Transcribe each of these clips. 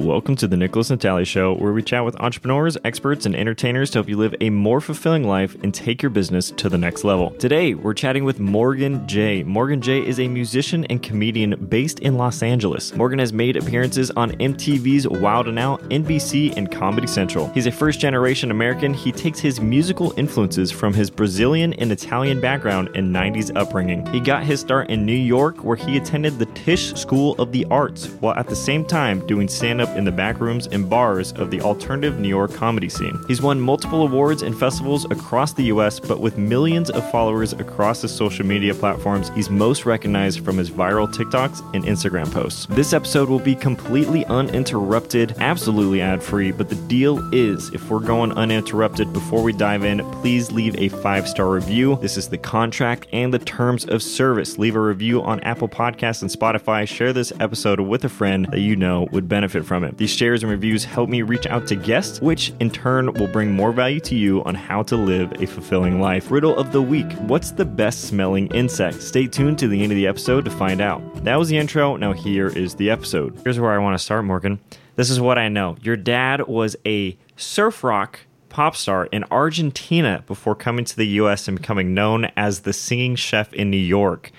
Welcome to the Nickolas Natali Show, where we chat with entrepreneurs, experts, and entertainers to help you live a more fulfilling life and take your business to the next level. Today, we're chatting with Morgan Jay. Morgan Jay is a musician and comedian based in Los Angeles. Morgan has made appearances on MTV's Wild'n'Out, NBC, and Comedy Central. He's a first generation American. He takes his musical influences from his Brazilian and Italian background and 90s upbringing. He got his start in New York, where he attended the Tisch School of the Arts, while at the same time doing stand up in the back rooms and bars of the alternative New York comedy scene. He's won multiple awards and festivals across the US, but with millions of followers across his social media platforms, he's most recognized from his viral TikToks and Instagram posts. This episode will be completely uninterrupted, absolutely ad free, but the deal is if we're going uninterrupted before we dive in, please leave a five star review. This is the contract and the terms of service. Leave a review on Apple Podcasts and Spotify. Share this episode with a friend that you know would benefit from it. These shares and reviews help me reach out to guests, which in turn will bring more value to you on how to live a fulfilling life. Riddle of the week What's the best smelling insect? Stay tuned to the end of the episode to find out. That was the intro. Now, here is the episode. Here's where I want to start, Morgan. This is what I know. Your dad was a surf rock pop star in Argentina before coming to the US and becoming known as the singing chef in New York.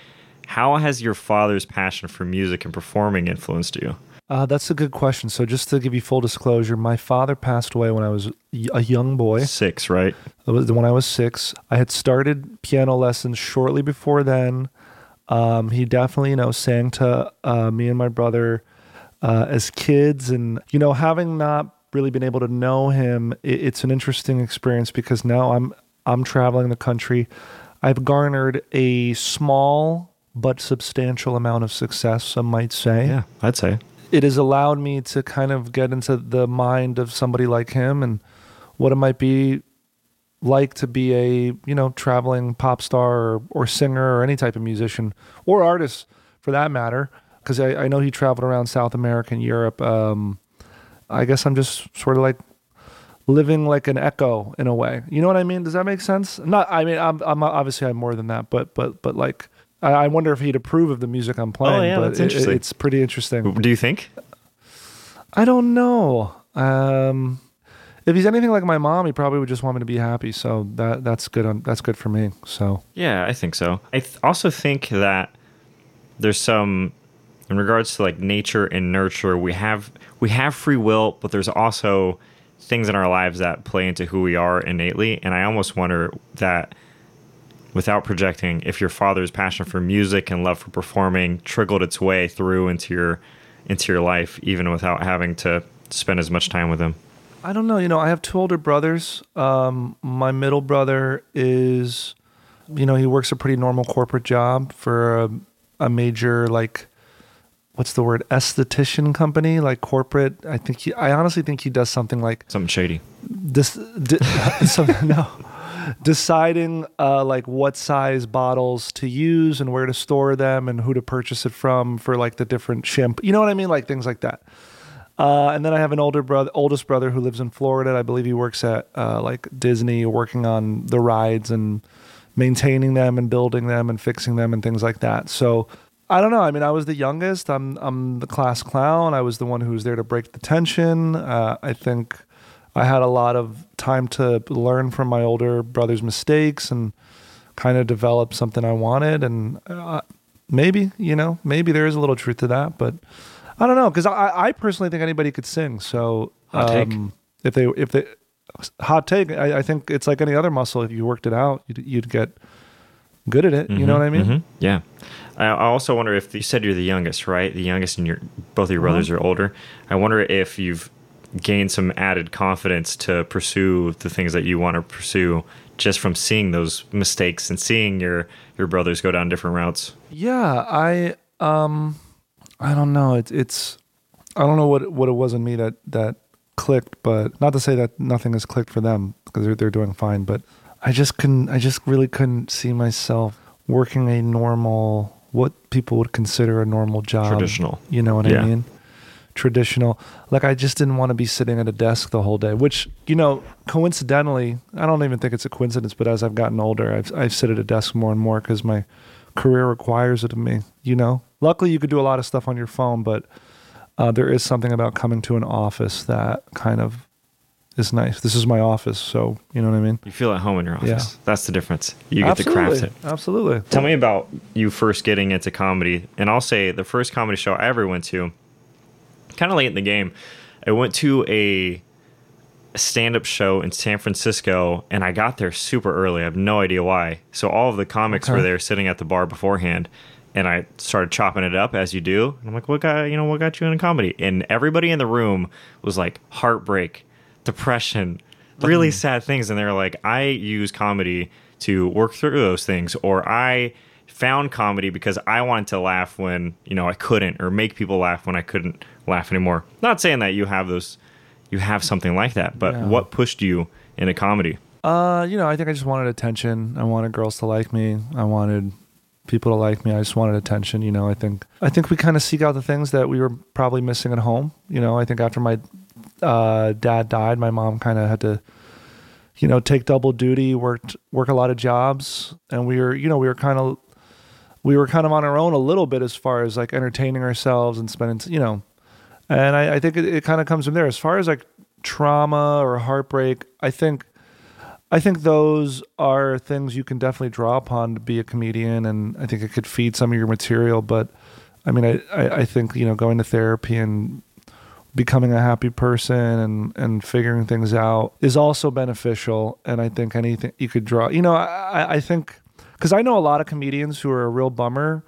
How has your father's passion for music and performing influenced you? Uh, that's a good question. So, just to give you full disclosure, my father passed away when I was a young boy. Six, right? When I was six. I had started piano lessons shortly before then. Um, he definitely, you know, sang to uh, me and my brother uh, as kids, and you know, having not really been able to know him, it, it's an interesting experience because now I'm I'm traveling the country. I've garnered a small but substantial amount of success, some might say Yeah, I'd say. It has allowed me to kind of get into the mind of somebody like him and what it might be like to be a you know traveling pop star or, or singer or any type of musician or artist for that matter because I, I know he traveled around south america and europe. Um, i guess i'm just sort of like living like an echo in a way. You know what i mean? Does that make sense? Not i mean i'm, I'm obviously i'm more than that but but but like I I wonder if he'd approve of the music I'm playing. Oh, yeah, but that's it- interesting. it's pretty interesting. Do you think? I don't know. Um, if he's anything like my mom, he probably would just want me to be happy. So that that's good. On, that's good for me. So Yeah, I think so. I th- also think that there's some in regards to like nature and nurture. We have we have free will, but there's also things in our lives that play into who we are innately. And I almost wonder that without projecting, if your father's passion for music and love for performing trickled its way through into your into your life, even without having to spend as much time with him. I don't know. You know, I have two older brothers. Um, my middle brother is, you know, he works a pretty normal corporate job for a, a major like, what's the word, esthetician company, like corporate. I think he. I honestly think he does something like Something shady. this di- so, no deciding uh, like what size bottles to use and where to store them and who to purchase it from for like the different shampoo you know what i mean like things like that uh, and then i have an older brother oldest brother who lives in florida i believe he works at uh, like disney working on the rides and maintaining them and building them and fixing them and things like that so I don't know. I mean, I was the youngest. I'm I'm the class clown. I was the one who was there to break the tension. Uh, I think I had a lot of time to learn from my older brother's mistakes and kind of develop something I wanted. And uh, maybe, you know, maybe there is a little truth to that, but I don't know because I, I personally think anybody could sing. So um, if they if they hot take, I, I think it's like any other muscle. If you worked it out, you'd, you'd get good at it. You know what I mean? Mhm. Yeah. I I also wonder if you said you're the youngest, right? The youngest, and your both of your brothers Uh-huh. are older. I wonder if you've gained some added confidence to pursue the things that you want to pursue just from seeing those mistakes and seeing your your brothers go down different routes. Yeah, I um I don't know. It's it's I don't know what what it was in me that that clicked, but not to say that nothing has clicked for them because they're they're doing fine, but I just couldn't I just really couldn't see myself working a normal what people would consider a normal job. Traditional. You know what Yeah. I mean? Traditional. Like I just didn't want to be sitting at a desk the whole day, which, you know, coincidentally, I don't even think it's a coincidence, but as I've gotten older, I've I've sit at a desk more and more cuz my career requires it of me, you know. Luckily you could do a lot of stuff on your phone, but uh, there is something about coming to an office that kind of is nice. This is my office, so you know what I mean. You feel at home in your office. Yeah. That's the difference. You get to craft it. Absolutely. Tell me about you first getting into comedy. And I'll say the first comedy show I ever went to, kind of late in the game, I went to a stand up show in San Francisco and I got there super early. I have no idea why. So all of the comics Okay. were there sitting at the bar beforehand. And I started chopping it up as you do. And I'm like, what got you know, what got you into comedy? And everybody in the room was like heartbreak, depression, really sad things. And they're like, I use comedy to work through those things, or I found comedy because I wanted to laugh when, you know, I couldn't, or make people laugh when I couldn't laugh anymore. Not saying that you have those you have something like that, but Yeah. what pushed you into comedy? Uh, you know, I think I just wanted attention. I wanted girls to like me. I wanted people to like me. I just wanted attention. You know, I think I think we kind of seek out the things that we were probably missing at home. You know, I think after my uh, dad died, my mom kind of had to, you know, take double duty, worked work a lot of jobs, and we were, you know, we were kind of we were kind of on our own a little bit as far as like entertaining ourselves and spending, you know, and I, I think it, it kind of comes from there. As far as like trauma or heartbreak, I think I think those are things you can definitely draw upon to be a comedian, and I think it could feed some of your material. But I mean, I, I, I think you know going to therapy and becoming a happy person and and figuring things out is also beneficial. And I think anything you could draw, you know, I, I- I think because I know a lot of comedians who are a real bummer,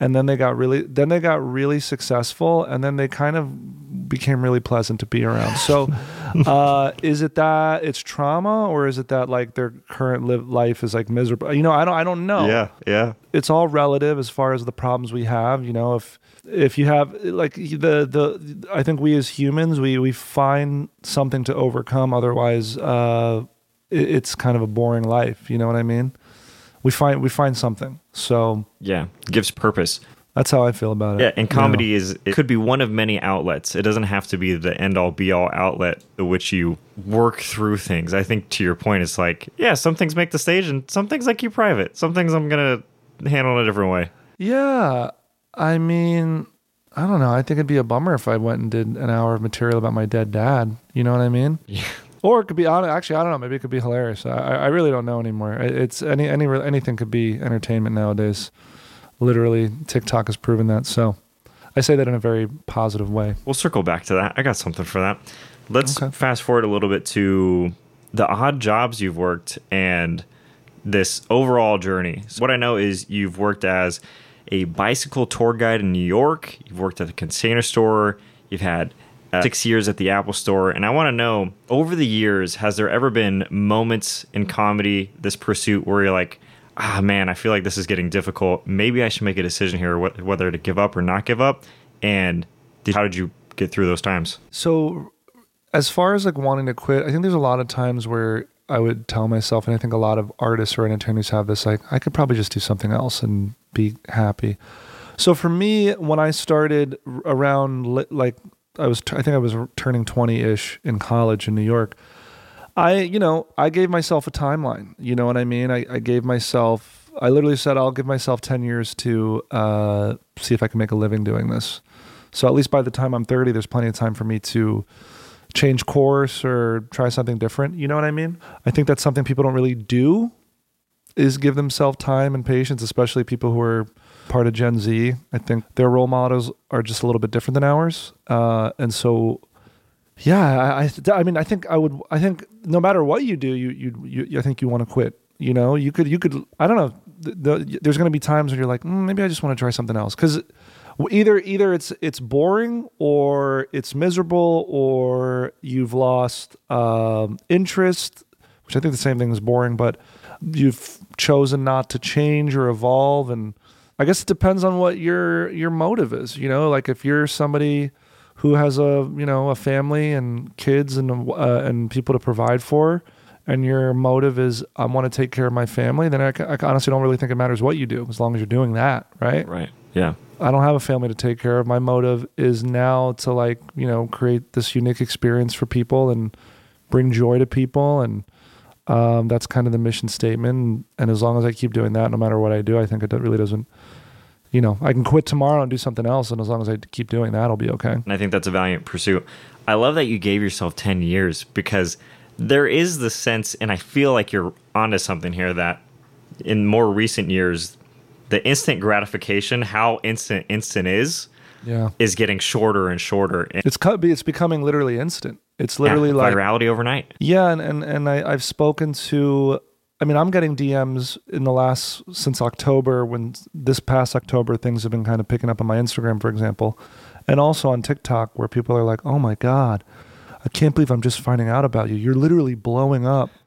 and then they got really then they got really successful, and then they kind of became really pleasant to be around. So, uh, is it that it's trauma, or is it that like their current live life is like miserable? You know, I don't I don't know Yeah, yeah. it's all relative as far as the problems we have you know if if you have like the the i think we as humans we we find something to overcome otherwise uh it, it's kind of a boring life you know what i mean we find we find something so Yeah. Gives purpose. that's how i feel about it Yeah, and you know? comedy is it could be one of many outlets. It doesn't have to be the end all be all outlet to which you work through things. I think to your point, it's like, yeah, some things make the stage and some things I keep private. Some things I'm gonna handle in a different way. yeah i mean i don't know i think it'd be a bummer if i went and did an hour of material about my dead dad you know what i mean Yeah. Or it could be actually I don't know. Maybe it could be hilarious. I, I really don't know anymore. It's any any anything could be entertainment nowadays. Literally, TikTok has proven that. So, I say that in a very positive way. We'll circle back to that. I got something for that. Let's Okay. fast forward a little bit to the odd jobs you've worked and this overall journey. So what I know is you've worked as a bicycle tour guide in New York, you've worked at a container store, you've had six years at the Apple store. And I want to know over the years, has there ever been moments in comedy, this pursuit, where you're like, ah, man, I feel like this is getting difficult. Maybe I should make a decision here wh- whether to give up or not give up? And did, how did you get through those times? So, as far as like wanting to quit, I think there's a lot of times where I would tell myself, and I think a lot of artists or entertainers have this, like I could probably just do something else and be happy. So for me, when I started around like I was, I think I was turning 20 ish in college in New York. I, you know, I gave myself a timeline. You know what I mean? I, I gave myself, I literally said, I'll give myself 10 years to uh, see if I can make a living doing this. So at least by the time I'm 30, there's plenty of time for me to change course or try something different. You know what I mean? I think that's something people don't really do is give themselves time and patience, especially people who are part of Gen Z. I think their role models are just a little bit different than ours. Uh, and so, yeah, I, I, I mean, I think I would, I think no matter what you do, you, you, you I think you want to quit. You know, you could, you could, I don't know. The, the, there's going to be times when you're like, mm, maybe I just want to try something else because either either it's it's boring or it's miserable or you've lost um, interest, which I think the same thing is boring, but you've chosen not to change or evolve, and I guess it depends on what your your motive is. You know, like if you're somebody who has a you know a family and kids and uh, and people to provide for. And your motive is I want to take care of my family. Then I, I honestly don't really think it matters what you do as long as you're doing that, right? Right. Yeah. I don't have a family to take care of. My motive is now to like, you know, create this unique experience for people and bring joy to people. And um, that's kind of the mission statement. And as long as I keep doing that, no matter what I do, I think it really doesn't, you know, I can quit tomorrow and do something else. And as long as I keep doing that, I'll be okay. And I think that's a valiant pursuit. I love that you gave yourself 10 years because there is the sense, and I feel like you're onto something here, that in more recent years, the instant gratification, how instant instant is, Yeah. is getting shorter and shorter. And It's it's becoming literally instant. It's literally yeah, like virality overnight. Yeah, and and, and I, I've spoken to. I mean, I'm getting DMs in the last since October. When this past October, things have been kind of picking up on my Instagram, for example, and also on TikTok, where people are like, "Oh my god, I can't believe I'm just finding out about you. You're literally blowing up."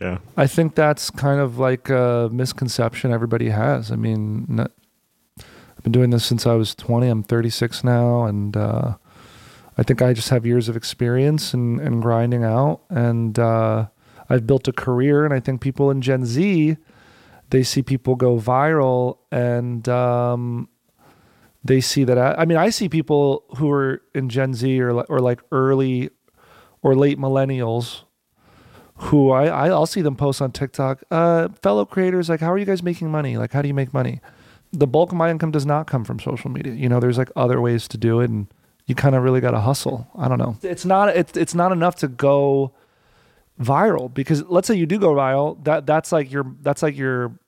Yeah. I think that's kind of like a misconception everybody has. I mean, I've been doing this since I was 20. I'm 36 now, and uh, I think I just have years of experience and, and grinding out. And uh, I've built a career, and I think people in Gen Z, they see people go viral, and um, they see that. I, I mean, I see people who are in Gen Z or or like early or late millennials who I, I'll see them post on TikTok. Uh, fellow creators, like, how are you guys making money? Like, how do you make money? The bulk of my income does not come from social media. You know, there's like other ways to do it, and you kind of really got to hustle. I don't know. It's not it's it's not enough to go viral because let's say you do go viral, that that's like your that's like your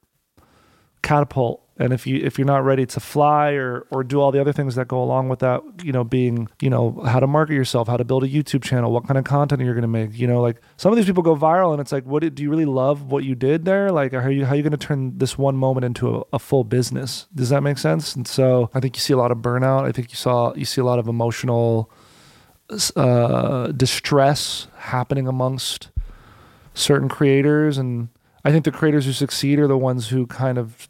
catapult. And if you if you're not ready to fly or or do all the other things that go along with that, you know, being you know how to market yourself, how to build a YouTube channel, what kind of content you're going to make, you know, like some of these people go viral, and it's like, what do you really love what you did there? Like, how are you how are you going to turn this one moment into a, a full business? Does that make sense? And so I think you see a lot of burnout. I think you saw you see a lot of emotional uh, distress happening amongst certain creators and I think the creators who succeed are the ones who kind of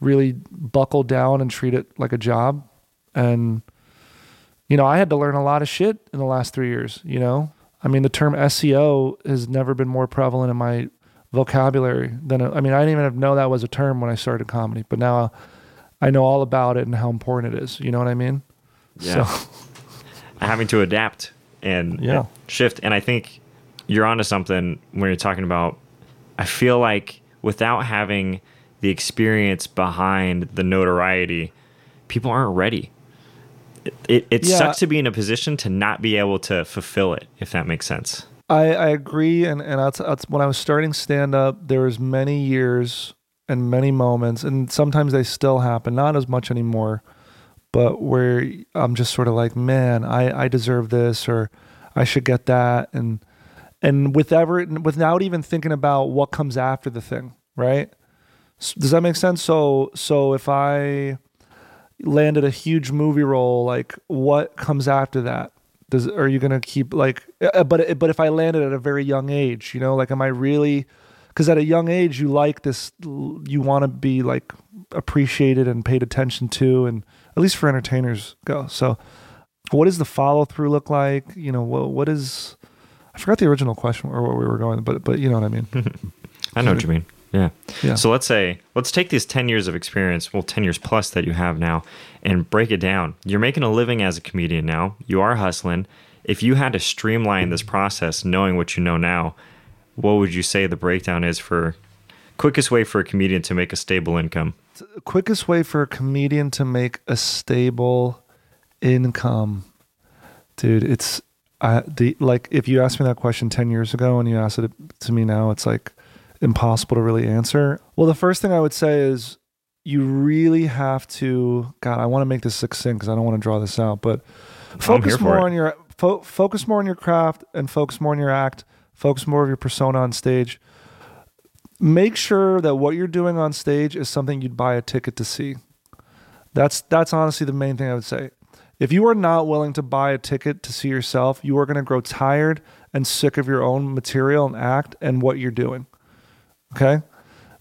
really buckle down and treat it like a job. And, you know, I had to learn a lot of shit in the last three years, you know? I mean, the term SEO has never been more prevalent in my vocabulary than, I mean, I didn't even know that was a term when I started comedy, but now I know all about it and how important it is. You know what I mean? Yeah. So, having to adapt and Yeah. and shift. And I think you're onto something when you're talking about. I feel like without having the experience behind the notoriety, people aren't ready. It, it, it Yeah. sucks to be in a position to not be able to fulfill it, if that makes sense. I, I agree, and and that's, that's when I was starting stand up. There was many years and many moments, and sometimes they still happen. Not as much anymore, but where I'm just sort of like, man, I I deserve this, or I should get that, and and with ever without even thinking about what comes after the thing, right? Does that make sense? So so if I landed a huge movie role, like what comes after that? Does are you gonna keep like? uh, But but if I landed at a very young age, you know, like am I really? Because at a young age, you like this, you want to be like appreciated and paid attention to, and at least for entertainers go. So, what does the follow through look like? You know, what what is? I forgot the original question or where we were going, but but you know what I mean. I know what you mean. Yeah. Yeah. So let's say, let's take these 10 years of experience, well, 10 years plus that you have now, and break it down. You're making a living as a comedian now, you are hustling. If you had to streamline this process, knowing what you know now, what would you say the breakdown is for quickest way for a comedian to make a stable income? the quickest way for a comedian to make a stable income dude it's I, the like if you asked me that question 10 years ago and you asked it to me now it's like impossible to really answer well the first thing i would say is you really have to god i want to make this succinct because i don't want to draw this out but focus more it. on your fo- focus more on your craft and focus more on your act focus more of your persona on stage make sure that what you're doing on stage is something you'd buy a ticket to see. That's that's honestly the main thing I would say. If you are not willing to buy a ticket to see yourself, you are going to grow tired and sick of your own material and act and what you're doing. Okay?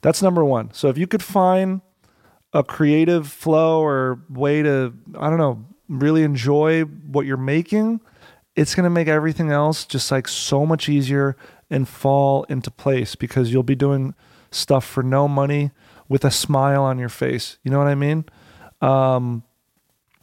That's number 1. So if you could find a creative flow or way to I don't know, really enjoy what you're making, it's going to make everything else just like so much easier and fall into place because you'll be doing stuff for no money with a smile on your face. You know what I mean? Um,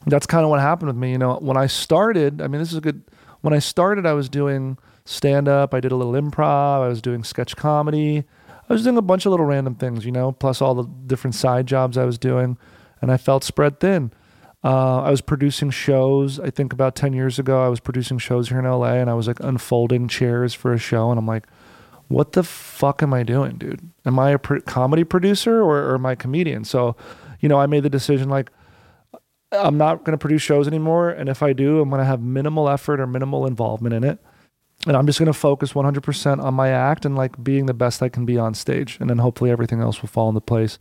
that's kind of what happened with me. You know, when I started, I mean, this is a good. When I started, I was doing stand up. I did a little improv. I was doing sketch comedy. I was doing a bunch of little random things, you know, plus all the different side jobs I was doing. and I felt spread thin. Uh, I was producing shows. I think about 10 years ago, I was producing shows here in LA and I was like unfolding chairs for a show. And I'm like, what the fuck am I doing, dude? Am I a comedy producer or, or am I a comedian? So, you know, I made the decision like, I'm not going to produce shows anymore. And if I do, I'm going to have minimal effort or minimal involvement in it. And I'm just going to focus 100% on my act and like being the best I can be on stage. And then hopefully everything else will fall into place.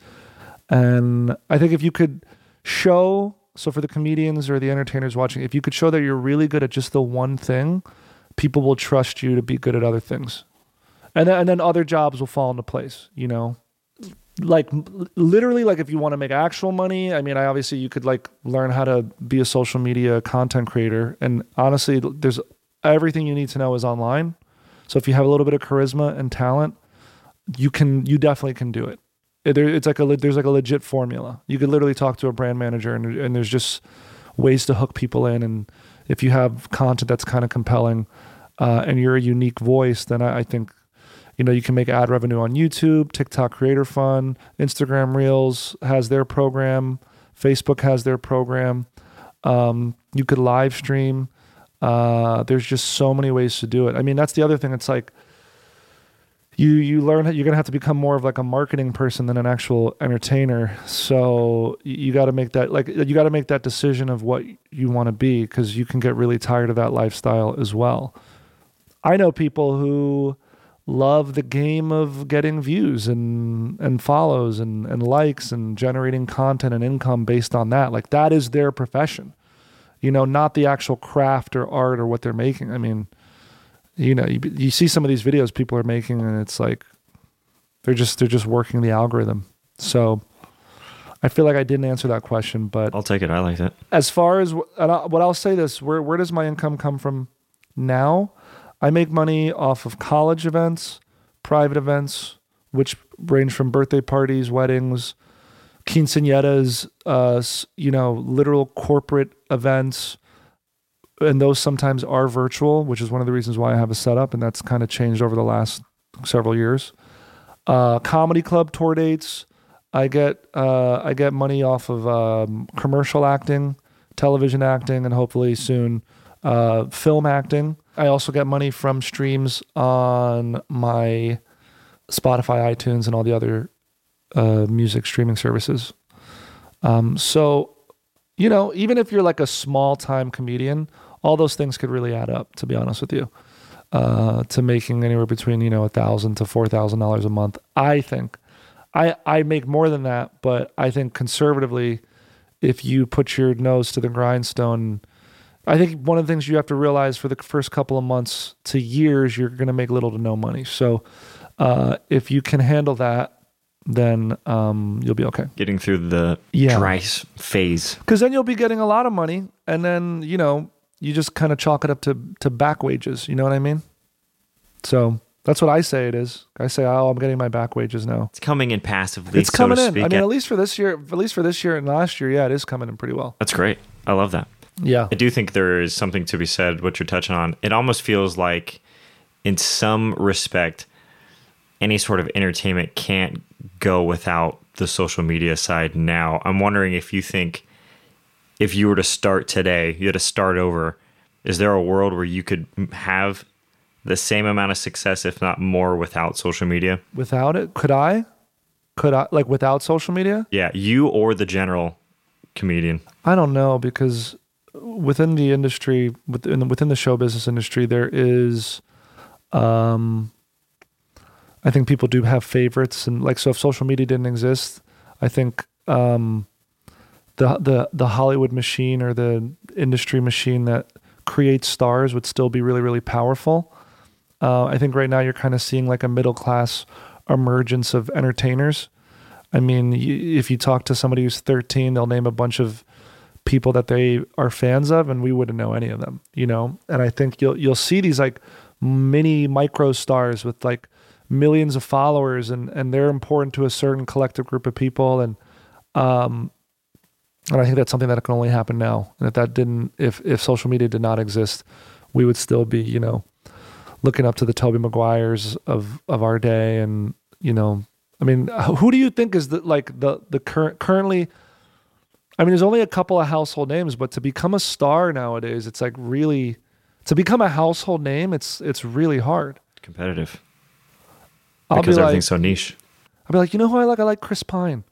And I think if you could show, so for the comedians or the entertainers watching, if you could show that you're really good at just the one thing, people will trust you to be good at other things. And then, and then other jobs will fall into place, you know? like literally like if you want to make actual money i mean i obviously you could like learn how to be a social media content creator and honestly there's everything you need to know is online. So if you have a little bit of charisma and talent you can you definitely can do it. It's like a there's like a legit formula. You could literally talk to a brand manager and, and there's just ways to hook people in. And if you have content that's kind of compelling uh, and you're a unique voice then I, I think you know you can make ad revenue on youtube tiktok creator fund instagram reels has their program facebook has their program. Um, you could live stream uh, there's just so many ways to do it. I mean that's the other thing. It's like you you learn you're gonna have to become more of like a marketing person than an actual entertainer. So you got to make that like you got to make that decision of what you want to be because you can get really tired of that lifestyle as well. I know people who love the game of getting views and and follows and and likes and generating content and income based on that. Like that is their profession you know not the actual craft or art or what they're making i mean you know you, you see some of these videos people are making and it's like they're just they're just working the algorithm so I feel like I didn't answer that question, but I'll take it. I like it. As far as what I'll say this, where where does my income come from now? I make money off of college events, private events, which range from birthday parties, weddings, quinceañeras, uh, you know, literal corporate events. And those sometimes are virtual, which is one of the reasons why I have a setup, and that's kind of changed over the last several years. Uh, comedy club tour dates. I get uh, I get money off of um, commercial acting, television acting, and hopefully soon uh, film acting. I also get money from streams on my Spotify, iTunes, and all the other uh, music streaming services. Um, so, you know, even if you're like a small time comedian, all those things could really add up. To be honest with you, uh, to making anywhere between you know a thousand to four thousand dollars a month. I think I I make more than that, but I think conservatively, if you put your nose to the grindstone I think one of the things you have to realize for the first couple of months to years, you're going to make little to no money. So uh, if you can handle that, then um, you'll be okay. Getting through the yeah. dry phase. Because then you'll be getting a lot of money, and then you know you just kind of chalk it up to to back wages. You know what I mean? So that's what I say it is. I say, oh, I'm getting my back wages now. It's coming in passively. It's coming so in. I mean, at least for this year, at least for this year and last year, yeah, it is coming in pretty well. That's great. I love that. Yeah. I do think there is something to be said, what you're touching on. It almost feels like, in some respect, any sort of entertainment can't go without the social media side now. I'm wondering if you think if you were to start today, you had to start over, is there a world where you could have the same amount of success, if not more, without social media? Without it? Could I? Could I, like, without social media? Yeah, you or the general comedian. I don't know because within the industry within the, within the show business industry there is um i think people do have favorites and like so if social media didn't exist i think um the the the hollywood machine or the industry machine that creates stars would still be really really powerful. Uh, i think right now you're kind of seeing like a middle class emergence of entertainers. I mean if you talk to somebody who's 13 they'll name a bunch of people that they are fans of and we wouldn't know any of them you know? And i think you'll you'll see these like mini micro stars with like millions of followers and and they're important to a certain collective group of people and um and i think that's something that can only happen now and if that didn't if if social media did not exist we would still be you know looking up to the Tobey Maguires of of our day and you know I mean who do you think is the like the the current currently I mean, there's only a couple of household names, but to become a star nowadays, it's like really to become a household name. It's it's really hard. Competitive. I'll because be like, everything's so niche. I'll be like, you know who I like? I like Chris Pine.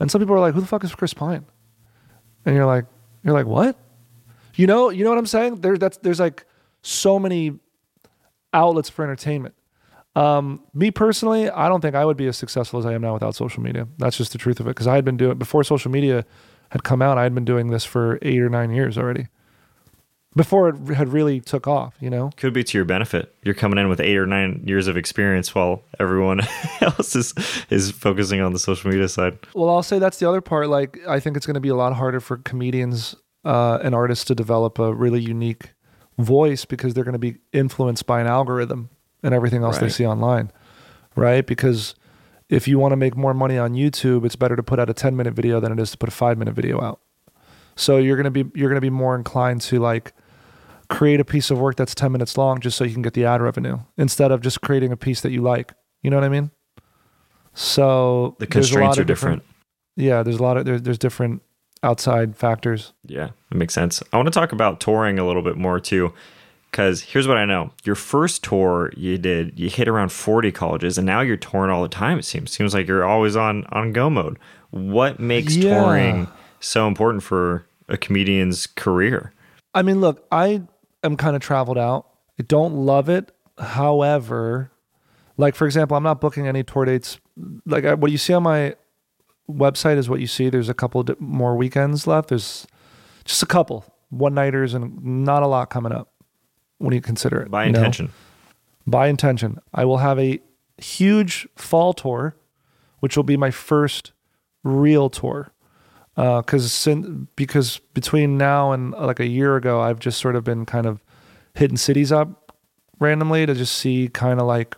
And some people are like, who the fuck is Chris Pine? And you're like, you're like, what? You know, you know what I'm saying? There, that's there's like so many outlets for entertainment. Um, me personally, I don't think I would be as successful as I am now without social media. That's just the truth of it. Because I had been doing before social media had come out, I had been doing this for eight or nine years already. Before it had really took off, you know. Could be to your benefit. You're coming in with eight or nine years of experience while everyone else is is focusing on the social media side. Well, I'll say that's the other part. Like, I think it's going to be a lot harder for comedians uh, and artists to develop a really unique voice because they're going to be influenced by an algorithm and everything else they see online, right? Because if you want to make more money on YouTube, it's better to put out a 10 minute video than it is to put a five minute video out. So you're going to be you're going to be more inclined to like create a piece of work that's 10 minutes long just so you can get the ad revenue instead of just creating a piece that you like. You know what I mean? So The there's a lot constraints are of different. yeah, there's a lot of there, there's different outside factors. Yeah, it makes sense. I want to talk about touring a little bit more too, because here's what I know: your first tour you did, you hit around 40 colleges, and now you're touring all the time. It seems seems like you're always on on go mode. What makes Yeah. touring so important for a comedian's career? I mean, look, I am kind of traveled out. I don't love it. However, like for example, I'm not booking any tour dates. Like I, what you see on my website is what you see. There's a couple more weekends left. There's just a couple one nighters and not a lot coming up. When you consider it By you know? intention, by intention. I will have a huge fall tour, which will be my first real tour. Because because between now and uh, like a year ago, I've just sort of been kind of hitting cities up randomly to just see kind of like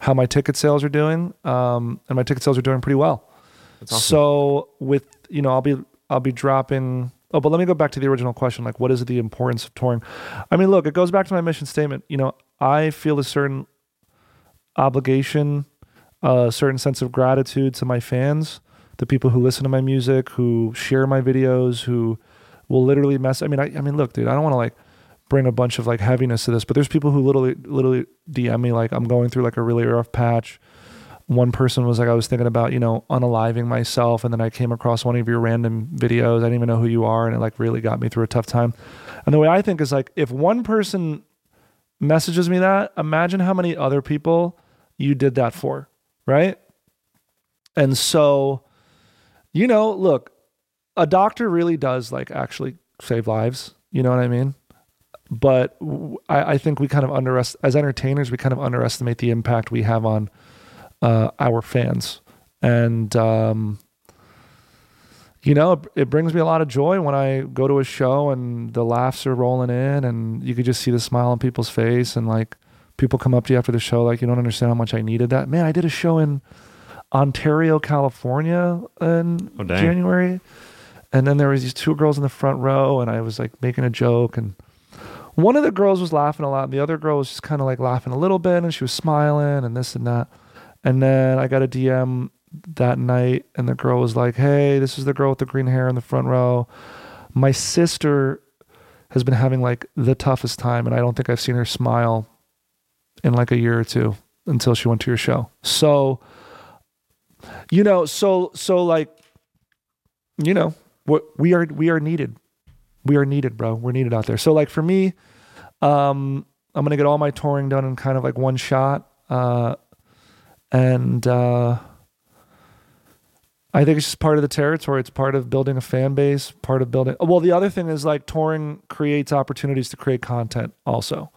how my ticket sales are doing, um, and my ticket sales are doing pretty well. Awesome. So with you know, I'll be I'll be dropping. Oh, but let me go back to the original question. Like, what is the importance of touring? I mean, look, it goes back to my mission statement. You know, I feel a certain obligation, a certain sense of gratitude to my fans, the people who listen to my music, who share my videos, who will literally mess. I mean, I, I mean, look, dude, I don't want to like bring a bunch of like heaviness to this, but there's people who literally, literally DM me like I'm going through like a really rough patch. One person was like, I was thinking about, you know, unaliving myself. And then I came across one of your random videos. I didn't even know who you are. And it like really got me through a tough time. And the way I think is like, if one person messages me that, imagine how many other people you did that for. Right. And so, you know, look, a doctor really does like actually save lives. You know what I mean? But I think we kind of underestimate, as entertainers, we kind of underestimate the impact we have on uh, our fans. And, um, you know, it, it brings me a lot of joy when I go to a show and the laughs are rolling in and you could just see the smile on people's face and like people come up to you after the show like you don't understand how much I needed that. Man, I did a show in Ontario, California in Oh. January. And then there was these two girls in the front row and I was like making a joke and one of the girls was laughing a lot and the other girl was just kind of like laughing a little bit and she was smiling and this and that. And then I got a DM that night and the girl was like, "Hey, this is the girl with the green hair in the front row. My sister has been having like the toughest time and I don't think I've seen her smile in like a year or two until she went to your show." So you know, so so like you know, we we are we are needed. We are needed, bro. We're needed out there. So like for me, um I'm to get all my touring done in kind of like one shot. Uh and uh I think it's just part of the territory. It's part of building a fan base, part of building. Well, the other thing is like touring creates opportunities to create content also.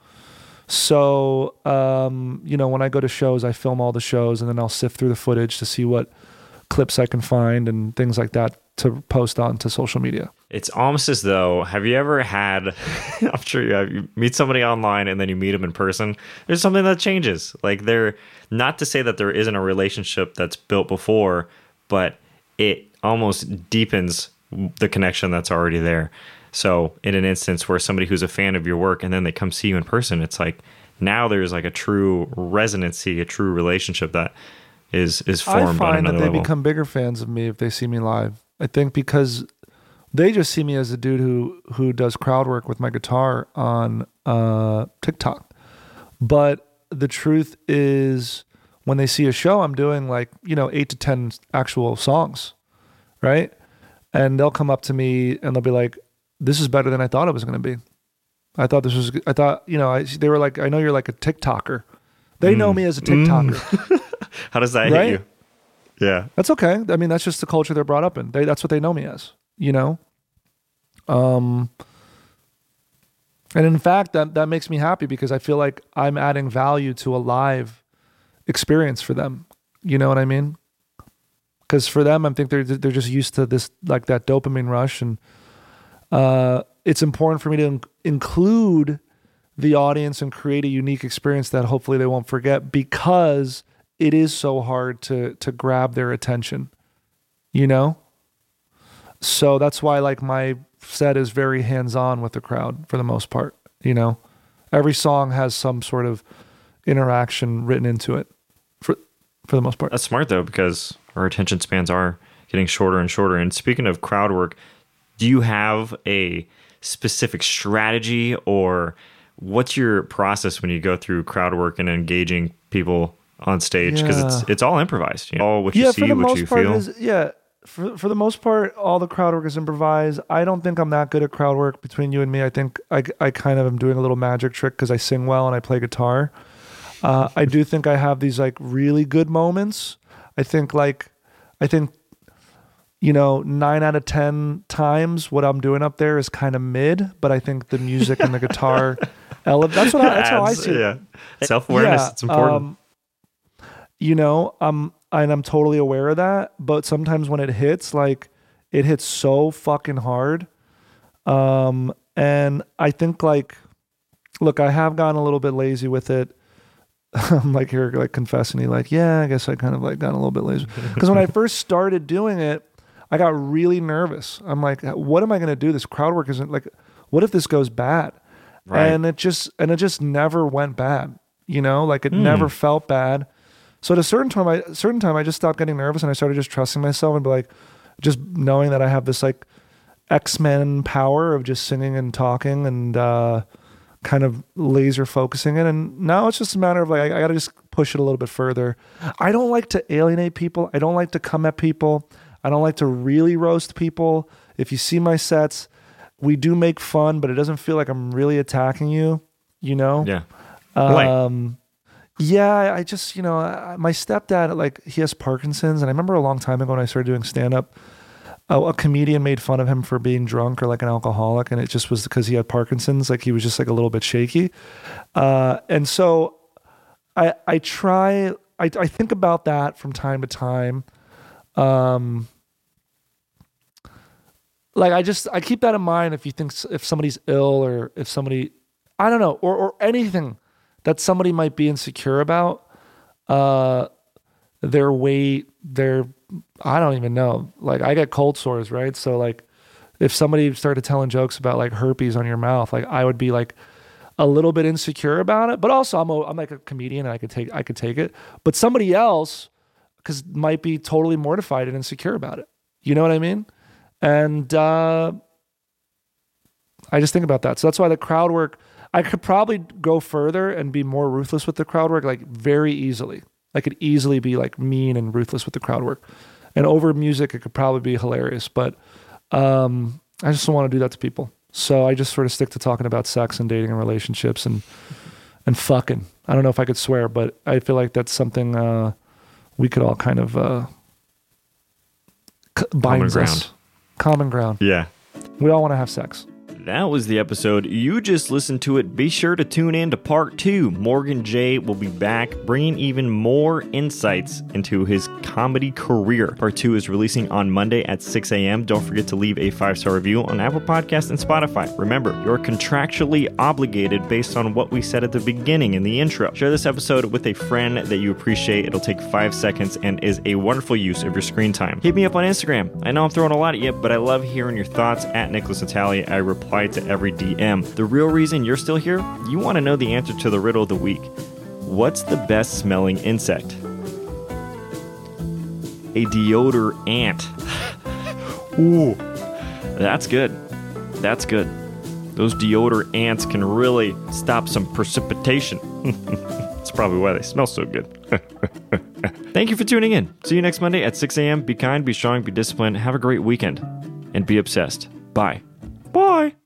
So, um, you know, when I go to shows, I film all the shows and then I'll sift through the footage to see what clips I can find and things like that to post onto social media. It's almost as though have you ever had I'm sure you have you meet somebody online and then you meet them in person. There's something that changes. Like they're not to say that there isn't a relationship that's built before, but it almost deepens the connection that's already there. So in an instance where somebody who's a fan of your work and then they come see you in person, it's like now there's like a true resonancy, a true relationship that is is I formed on find that they level. become bigger fans of me if they see me live. I think because they just see me as a dude who who does crowd work with my guitar on uh, TikTok. But the truth is, when they see a show, I'm doing like you know eight to ten actual songs, right? And they'll come up to me and they'll be like, "This is better than I thought it was going to be." I thought this was. I thought you know. I, they were like, "I know you're like a TikToker." They know me as a TikToker. How does that Right? hit you? Yeah. That's okay. I mean, that's just the culture they're brought up in. They, that's what they know me as, you know? Um, and in fact, that, that makes me happy because I feel like I'm adding value to a live experience for them. You know what I mean? Because for them, I think they're, they're just used to this, like that dopamine rush. And uh, it's important for me to in- include the audience and create a unique experience that hopefully they won't forget because it is so hard to to grab their attention you know? So that's why like my set is very hands-on with the crowd for the most part you know? Every song has some sort of interaction written into it for for the most part. That's smart though, because our attention spans are getting shorter and shorter. And speaking of crowd work, do you have a specific strategy or what's your process when you go through crowd work and engaging people on stage? Because it's Yeah. it's all improvised. You know, all what you yeah see, what you feel. is yeah for, for the most part all the crowd work is improvised i don't think i'm that good at crowd work between you and me i think i, I kind of am doing a little magic trick because i sing well and i play guitar uh, i do think i have these like really good moments i think like i think you know nine out of ten times what i'm doing up there is kind of mid but i think the music and the guitar ele- that's what I, that's how i see it Yeah. Self awareness. yeah, it's important. um, you know, um, and I'm totally aware of that. But sometimes when it hits, like it hits so fucking hard. Um, and I think like, look, I have gotten a little bit lazy with it. I'm like here, like confessing, like, yeah, I guess I kind of like got a little bit lazy because when I first started doing it, I got really nervous. I'm like, what am I going to do? This crowd work isn't like, what if this goes bad? Right. And it just and it just never went bad. You know, like it never felt bad. So at a certain time, I certain time I just stopped getting nervous and I started just trusting myself and be like, just knowing that I have this like X Men power of just singing and talking and uh, kind of laser focusing it. And now it's just a matter of like I, I got to just push it a little bit further. I don't like to alienate people. I don't like to come at people. I don't like to really roast people. If you see my sets, we do make fun, but it doesn't feel like I'm really attacking you. You know? yeah. Um, yeah, I I just, you know, I- my stepdad, like, he has Parkinson's. And I remember a long time ago when I started doing stand up, a, a comedian made fun of him for being drunk or like an alcoholic. And it just was because he had Parkinson's. Like, he was just like a little bit shaky. Uh, and so I, I try, I, I think about that from time to time. Um, like I just I keep that in mind if you think if somebody's ill or if somebody I don't know or or anything that somebody might be insecure about uh their weight their I don't even know. Like I get cold sores right? So like if somebody started telling jokes about like herpes on your mouth like I would be like a little bit insecure about it. But also I'm a, I'm like a comedian and I could take I could take it. But somebody else cuz might be totally mortified and insecure about it. You know what I mean and uh, I just think about that. So that's why the crowd work. I could probably go further and be more ruthless with the crowd work, like very easily. I could easily be like mean and ruthless with the crowd work, and over music, it could probably be hilarious. But um, I just don't want to do that to people. So I just sort of stick to talking about sex and dating and relationships and and fucking. I don't know if I could swear, but I feel like that's something uh, we could all kind of uh, c- binds us. Common ground. yeah. We all want to have sex. That was the episode. You just listened to it. Be sure to tune in to part two. Morgan Jay will be back, bringing even more insights into his comedy career. Part two is releasing on Monday at 6 a.m. Don't forget to leave a five star review on Apple Podcasts and Spotify. Remember, you're contractually obligated based on what we said at the beginning in the intro. Share this episode with a friend that you appreciate. It'll take five seconds and is a wonderful use of your screen time. Hit me up on Instagram. I know I'm throwing a lot at you, but I love hearing your thoughts at Nickolas Natali. I reply to every DM. The real reason you're still here, you want to know the answer to the riddle of the week. What's the best smelling insect? A deodor ant. Ooh. That's good. That's good. Those deodor ants can really stop some precipitation. That's probably why they smell so good. Thank you for tuning in. See you next Monday at 6 a.m. Be kind, be strong, be disciplined. Have a great weekend, and be obsessed. Bye. Bye.